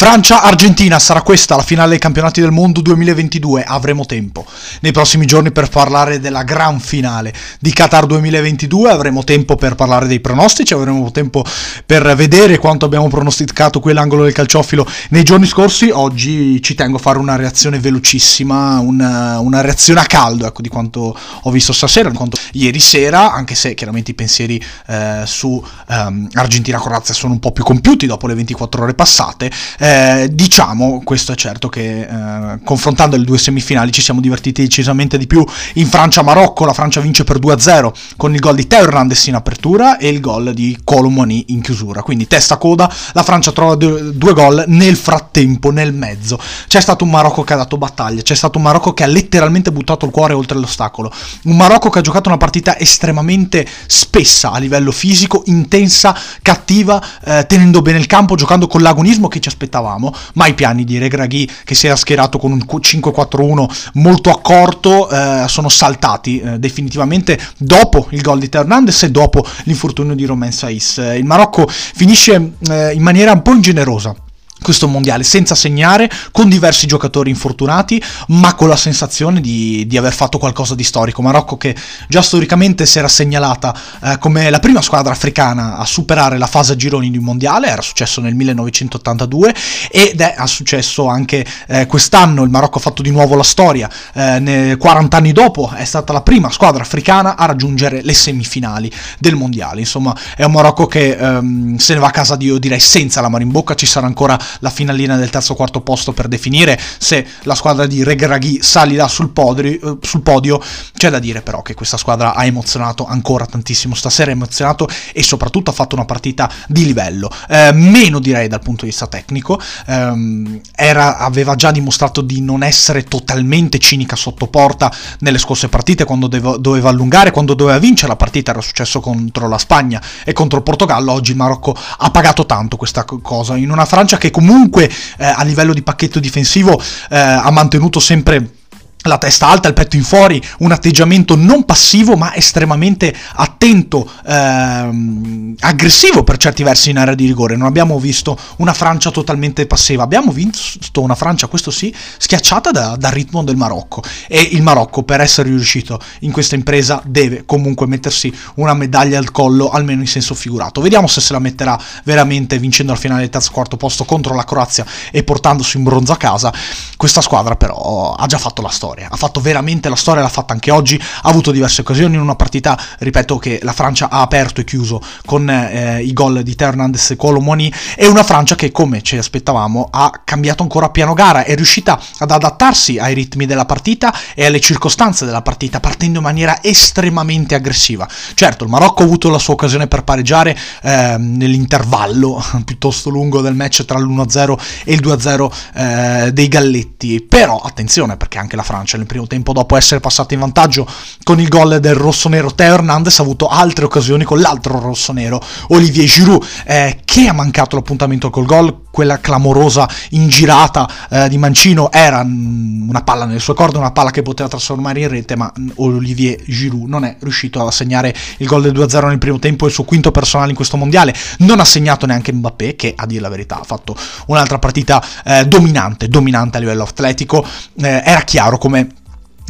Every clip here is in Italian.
Francia-Argentina sarà questa la finale dei campionati del mondo 2022. Avremo tempo nei prossimi giorni per parlare della gran finale di Qatar 2022. Avremo tempo per parlare dei pronostici. Avremo tempo per vedere quanto abbiamo pronosticato quell'angolo del calciofilo nei giorni scorsi. Oggi ci tengo a fare una reazione velocissima, una, una reazione a caldo ecco, di quanto ho visto stasera, di quanto ieri sera, anche se chiaramente i pensieri eh, su ehm, Argentina-Croazia sono un po' più compiuti dopo le 24 ore passate. Eh, eh, diciamo, questo è certo che eh, confrontando le due semifinali ci siamo divertiti decisamente di più. In Francia-Marocco, la Francia vince per 2-0 con il gol di Teo Hernandez in apertura e il gol di Colomoni in chiusura, quindi testa coda, la Francia trova due, due gol nel frattempo, nel mezzo, c'è stato un Marocco che ha dato battaglia, c'è stato un Marocco che ha letteralmente buttato il cuore oltre l'ostacolo, un Marocco che ha giocato una partita estremamente spessa a livello fisico, intensa, cattiva, eh, tenendo bene il campo, giocando con l'agonismo che ci aspettava aspettavamo, ma i piani di Regraghi che si era schierato con un 5-4-1 molto accorto eh, sono saltati eh, definitivamente dopo il gol di Hernandez e dopo l'infortunio di Romain Saiz. Il Marocco finisce eh, in maniera un po' ingenerosa questo mondiale senza segnare, con diversi giocatori infortunati, ma con la sensazione di, di, aver fatto qualcosa di storico. Marocco che già storicamente si era segnalata eh, come la prima squadra africana a superare la fase a gironi di un mondiale, era successo nel 1982 ed è successo anche eh, quest'anno, il Marocco ha fatto di nuovo la storia, eh, 40 anni dopo è stata la prima squadra africana a raggiungere le semifinali del mondiale, insomma è un Marocco che ehm, se ne va a casa di io direi senza la mano in bocca, ci sarà ancora la finalina del terzo quarto posto per definire. Se la squadra di Regraghi salirà sul podio, eh, sul podio. C'è da dire però che questa squadra ha emozionato ancora tantissimo stasera, ha emozionato e soprattutto ha fatto una partita di livello, eh, meno direi dal punto di vista tecnico, ehm, era, aveva già dimostrato di non essere totalmente cinica sotto porta nelle scorse partite quando deve, doveva allungare, quando doveva vincere la partita, era successo contro la Spagna e contro il Portogallo, oggi il Marocco ha pagato tanto questa cosa in una Francia che comunque eh, a livello di pacchetto difensivo eh, ha mantenuto sempre la testa alta, il petto in fuori, un atteggiamento non passivo ma estremamente attento, ehm, aggressivo per certi versi in area di rigore. Non abbiamo visto una Francia totalmente passiva, abbiamo visto una Francia, questo sì, schiacciata da, dal ritmo del Marocco. E il Marocco per essere riuscito in questa impresa deve comunque mettersi una medaglia al collo, almeno in senso figurato. Vediamo se se la metterà veramente vincendo al finale del terzo quarto posto contro la Croazia e portandosi un bronzo a casa. Questa squadra però ha già fatto la storia storia, ha fatto veramente la storia, l'ha fatta anche oggi, ha avuto diverse occasioni. In una partita, ripeto, che la Francia ha aperto e chiuso con eh, i gol di Hernandez e Colomoni, e una Francia che, come ci aspettavamo, ha cambiato ancora piano gara, è riuscita ad adattarsi ai ritmi della partita e alle circostanze della partita, partendo in maniera estremamente aggressiva. Certo, il Marocco ha avuto la sua occasione per pareggiare eh, nell'intervallo piuttosto lungo del match tra l'1-0 e il 2-0 eh, dei Galletti, però attenzione perché anche la Francia Francia nel primo tempo dopo essere passata in vantaggio con il gol del rossonero Teo Hernandez ha avuto altre occasioni con l'altro rossonero Olivier Giroud. Eh, che ha mancato l'appuntamento col gol quella clamorosa ingirata eh, di Mancino era mm, una palla nelle sue corde, una palla che poteva trasformare in rete, ma mm, Olivier Giroud non è riuscito a segnare il gol del 2-0 nel primo tempo, il suo quinto personale in questo mondiale. Non ha segnato neanche Mbappé, che a dire la verità ha fatto un'altra partita eh, dominante, dominante a livello atletico. Eh, era chiaro come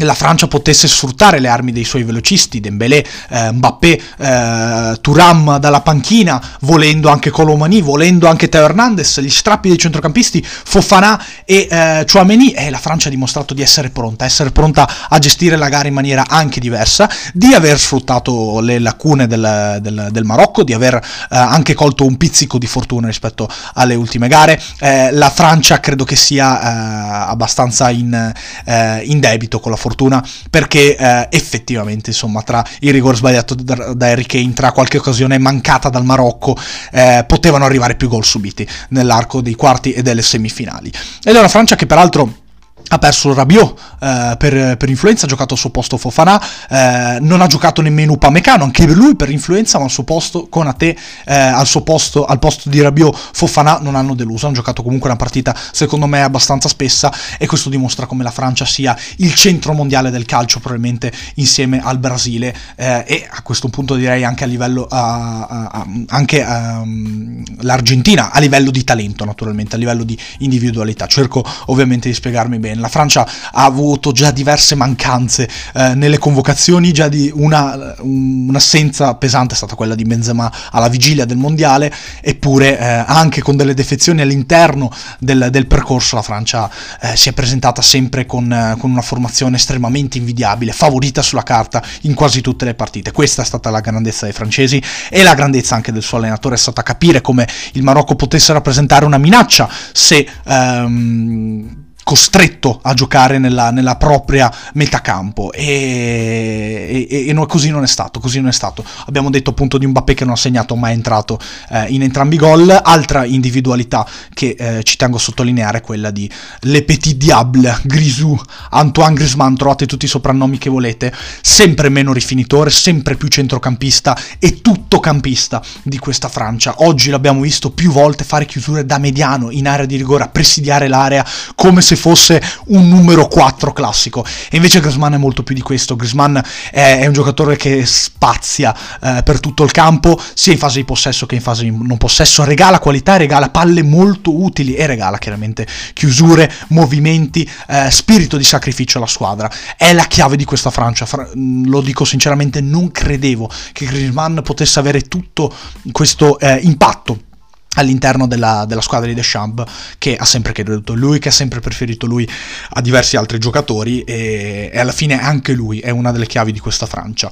la Francia potesse sfruttare le armi dei suoi velocisti, Dembélé, eh, Mbappé, eh, Turam dalla panchina, volendo anche Colomani, volendo anche Teo Hernandez, gli strappi dei centrocampisti, Fofana e eh, Chouameni, e la Francia ha dimostrato di essere pronta, essere pronta a gestire la gara in maniera anche diversa, di aver sfruttato le lacune del, del, del Marocco, di aver eh, anche colto un pizzico di fortuna rispetto alle ultime gare. Eh, la Francia credo che sia eh, abbastanza in, in debito con la fortuna fortuna perché eh, effettivamente insomma tra il rigore sbagliato da, Harry Kane tra qualche occasione mancata dal Marocco eh, potevano arrivare più gol subiti nell'arco dei quarti e delle semifinali. Ed è una Francia che peraltro ha perso Rabiot eh, per, per, influenza, ha giocato al suo posto Fofana, eh, non ha giocato nemmeno Upamecano, anche lui per influenza, ma al suo posto Conate, eh, al suo posto, al posto di Rabiot Fofana non hanno deluso, hanno giocato comunque una partita secondo me abbastanza spessa e questo dimostra come la Francia sia il centro mondiale del calcio probabilmente insieme al Brasile eh, e a questo punto direi anche a livello, a, a, a, anche um, l'Argentina a livello di talento naturalmente, a livello di individualità, cerco ovviamente di spiegarmi bene la Francia ha avuto già diverse mancanze eh, nelle convocazioni, già di una, un'assenza pesante è stata quella di Benzema alla vigilia del mondiale, eppure eh, anche con delle defezioni all'interno del, del percorso la Francia eh, si è presentata sempre con, eh, con una formazione estremamente invidiabile, favorita sulla carta in quasi tutte le partite. Questa è stata la grandezza dei francesi e la grandezza anche del suo allenatore è stata capire come il Marocco potesse rappresentare una minaccia se ehm, costretto a giocare nella, nella propria metacampo e, e, e, così non è stato, così non è stato. Abbiamo detto appunto di un Mbappé che non ha segnato ma è entrato eh, in entrambi i gol. Altra individualità che eh, ci tengo a sottolineare è quella di Le Petit Diable, Grisou, Antoine Griezmann, trovate tutti i soprannomi che volete, sempre meno rifinitore, sempre più centrocampista e tuttocampista di questa Francia. Oggi l'abbiamo visto più volte fare chiusure da mediano in area di rigore, a presidiare l'area come se fosse un numero 4 classico. E invece Griezmann è molto più di questo. Griezmann è, è un giocatore che spazia eh, per tutto il campo, sia in fase di possesso che in fase di non possesso. Regala qualità, regala palle molto utili e regala chiaramente chiusure, movimenti, eh, spirito di sacrificio alla squadra. È la chiave di questa Francia. Fra- mm, lo dico sinceramente, non credevo che Griezmann potesse avere tutto questo eh, impatto all'interno della, della, squadra di Deschamps che ha sempre creduto lui, che ha sempre preferito lui a diversi altri giocatori e, e alla fine anche lui è una delle chiavi di questa Francia.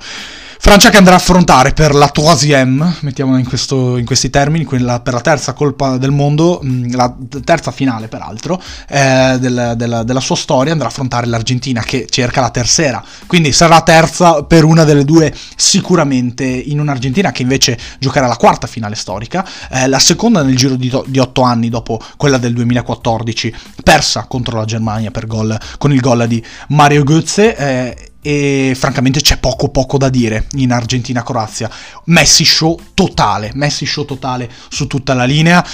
Francia che andrà a affrontare per la troisième, mettiamola in, questo, in questi termini, quella per la terza colpa del mondo, mm, la terza finale peraltro, eh, del, del, della sua storia, andrà a affrontare l'Argentina che cerca la terza, quindi sarà terza per una delle due sicuramente in un'Argentina che invece giocherà la quarta finale storica, eh, la seconda nel giro di, di otto anni dopo quella del 2014, persa contro la Germania per gol, con il gol di Mario Götze. Eh, e francamente c'è poco poco da dire in Argentina-Croazia. Messi show totale, Messi show totale su tutta la linea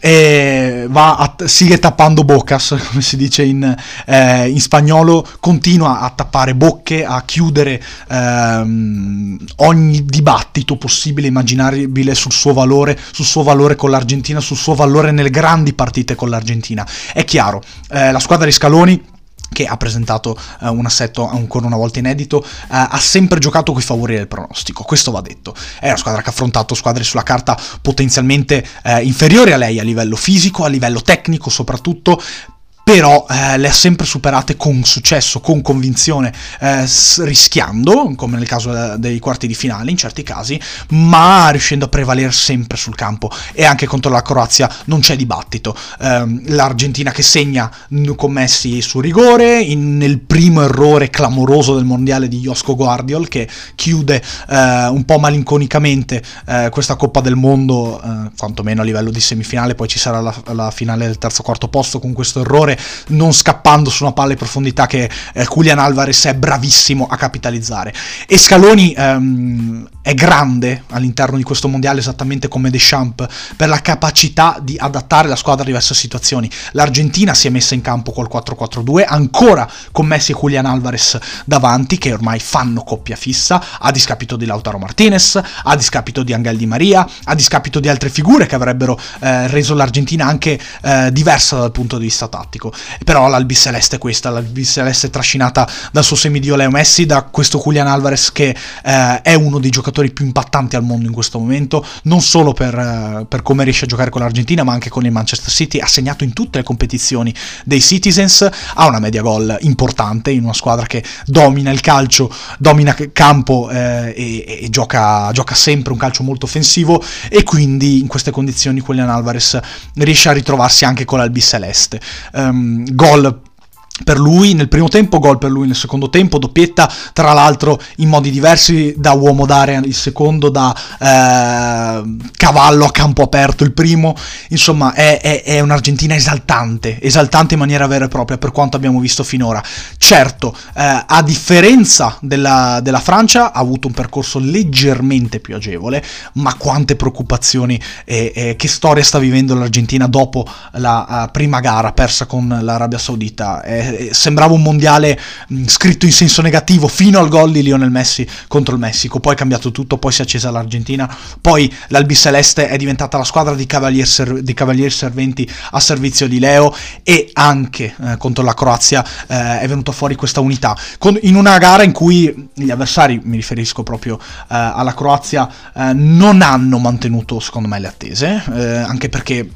e va a, sigue tappando bocas, come si dice in, eh, in, spagnolo, continua a tappare bocche, a chiudere ehm, ogni dibattito possibile immaginabile sul suo valore, sul suo valore con l'Argentina, sul suo valore nelle grandi partite con l'Argentina. È chiaro, eh, la squadra di Scaloni che ha presentato uh, un assetto ancora una volta inedito, uh, ha sempre giocato coi favori del pronostico, questo va detto. È una squadra che ha affrontato squadre sulla carta potenzialmente uh, inferiori a lei a livello fisico, a livello tecnico soprattutto, però eh, le ha sempre superate con successo, con convinzione, eh, rischiando, come nel caso eh, dei quarti di finale in certi casi, ma riuscendo a prevalere sempre sul campo. E anche contro la Croazia non c'è dibattito. Eh, L'Argentina che segna con Messi su rigore, in, nel primo errore clamoroso del mondiale di Josco Guardiol, che chiude eh, un po' malinconicamente eh, questa Coppa del Mondo, quantomeno a livello di semifinale, poi ci sarà la, la finale del terzo quarto posto con questo errore giocatore non scappando su una palla in profondità che eh, Julian Alvarez è bravissimo a capitalizzare. E Scaloni ehm, è grande all'interno di questo mondiale esattamente come Deschamps per la capacità di adattare la squadra a diverse situazioni. L'Argentina si è messa in campo col 4-4-2, ancora con Messi e Julian Alvarez davanti che ormai fanno coppia fissa, a discapito di Lautaro Martinez, a discapito di Angel Di Maria, a discapito di altre figure che avrebbero eh, reso l'Argentina anche eh, diversa dal punto di vista tattico. Però l'albiceleste è questa, l'albiceleste è trascinata dal suo semidio Leo Messi, da questo Julian Alvarez che eh, è uno dei giocatori più impattanti al mondo in questo momento, non solo per, eh, per, come riesce a giocare con l'Argentina, ma anche con il Manchester City, ha segnato in tutte le competizioni dei Citizens, ha una media gol importante in una squadra che domina il calcio, domina campo eh, e, e gioca, gioca sempre un calcio molto offensivo e quindi in queste condizioni Julian Alvarez riesce a ritrovarsi anche con l'albiceleste. Um, gol per lui nel primo tempo, gol per lui nel secondo tempo, doppietta tra l'altro in modi diversi da uomo d'area il secondo, da eh, cavallo a campo aperto il primo, insomma è, è, è, un'Argentina esaltante, esaltante in maniera vera e propria per quanto abbiamo visto finora. Certo, eh, a differenza della, della, Francia ha avuto un percorso leggermente più agevole, ma quante preoccupazioni e, e che storia sta vivendo l'Argentina dopo la uh, prima gara persa con l'Arabia Saudita. È, eh, sembrava un mondiale mh, mm, scritto in senso negativo fino al gol di Lionel Messi contro il Messico, poi è cambiato tutto, poi si è accesa l'Argentina, poi l'Albiceleste è diventata la squadra di cavalieri, ser- di cavalieri serventi a servizio di Leo e anche eh, contro la Croazia eh, è venuta fuori questa unità, Con, in una gara in cui gli avversari, mi riferisco proprio eh, alla Croazia, eh, non hanno mantenuto secondo me le attese, anche perché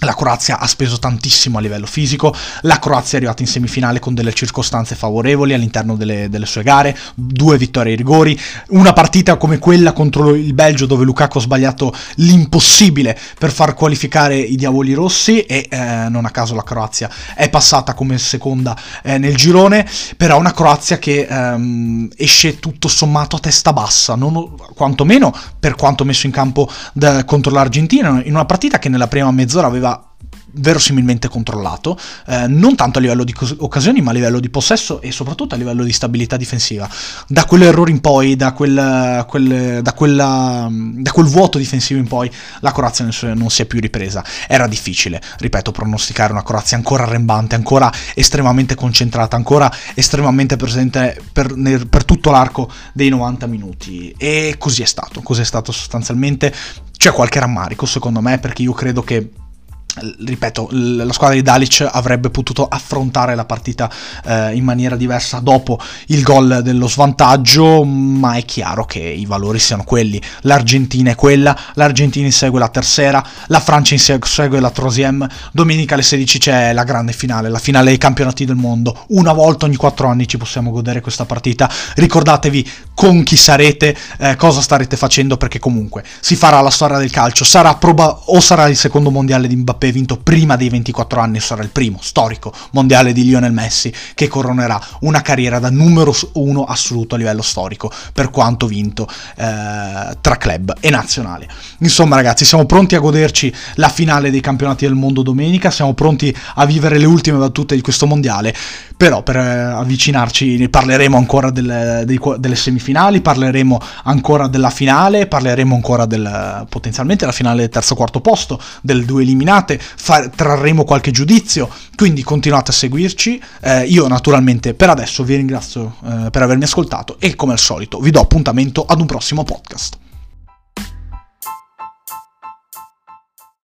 la Croazia ha speso tantissimo a livello fisico, la Croazia è arrivata in semifinale con delle circostanze favorevoli all'interno delle, delle, sue gare, due vittorie ai rigori, una partita come quella contro il Belgio dove Lukaku ha sbagliato l'impossibile per far qualificare i Diavoli Rossi e eh, non a caso la Croazia è passata come seconda eh, nel girone, però una Croazia che ehm, esce tutto sommato a testa bassa, non, quantomeno per quanto messo in campo da, contro l'Argentina, in una partita che nella prima mezz'ora aveva verosimilmente controllato, eh, non tanto a livello di occasioni, ma a livello di possesso e soprattutto a livello di stabilità difensiva. Da quell'errore in poi, da quel, quel, da, quella, da quel vuoto difensivo in poi, la Croazia non si è più ripresa. Era difficile, ripeto, pronosticare una Croazia ancora arrembante, ancora estremamente concentrata, ancora estremamente presente per, per tutto l'arco dei 90 minuti. E così è stato, così è stato sostanzialmente. C'è qualche rammarico secondo me perché io credo che ripeto, la squadra di Dalic avrebbe potuto affrontare la partita eh, in maniera diversa dopo il gol dello svantaggio, ma è chiaro che i valori siano quelli. L'Argentina è quella, l'Argentina insegue la terza, la Francia insegue la troisième, domenica alle 16 c'è la grande finale, la finale dei campionati del mondo. Una volta ogni quattro anni ci possiamo godere questa partita. Ricordatevi con chi sarete, eh, cosa starete facendo, perché comunque si farà la storia del calcio, sarà proba- o sarà il secondo mondiale di Mbappé vinto prima dei 24 anni, sarà il primo storico mondiale di Lionel Messi che coronerà una carriera da numero uno assoluto a livello storico per quanto vinto eh, tra club e nazionale. Insomma ragazzi, siamo pronti a goderci la finale dei campionati del mondo domenica, siamo pronti a vivere le ultime battute di questo mondiale, però per eh, avvicinarci parleremo ancora del, dei, delle semifinali, parleremo ancora della finale, parleremo ancora del potenzialmente la finale del terzo quarto posto, delle due eliminate, far, trarremo qualche giudizio, quindi continuate a seguirci. Eh, io naturalmente per adesso vi ringrazio eh, per avermi ascoltato e come al solito vi do appuntamento ad un prossimo podcast.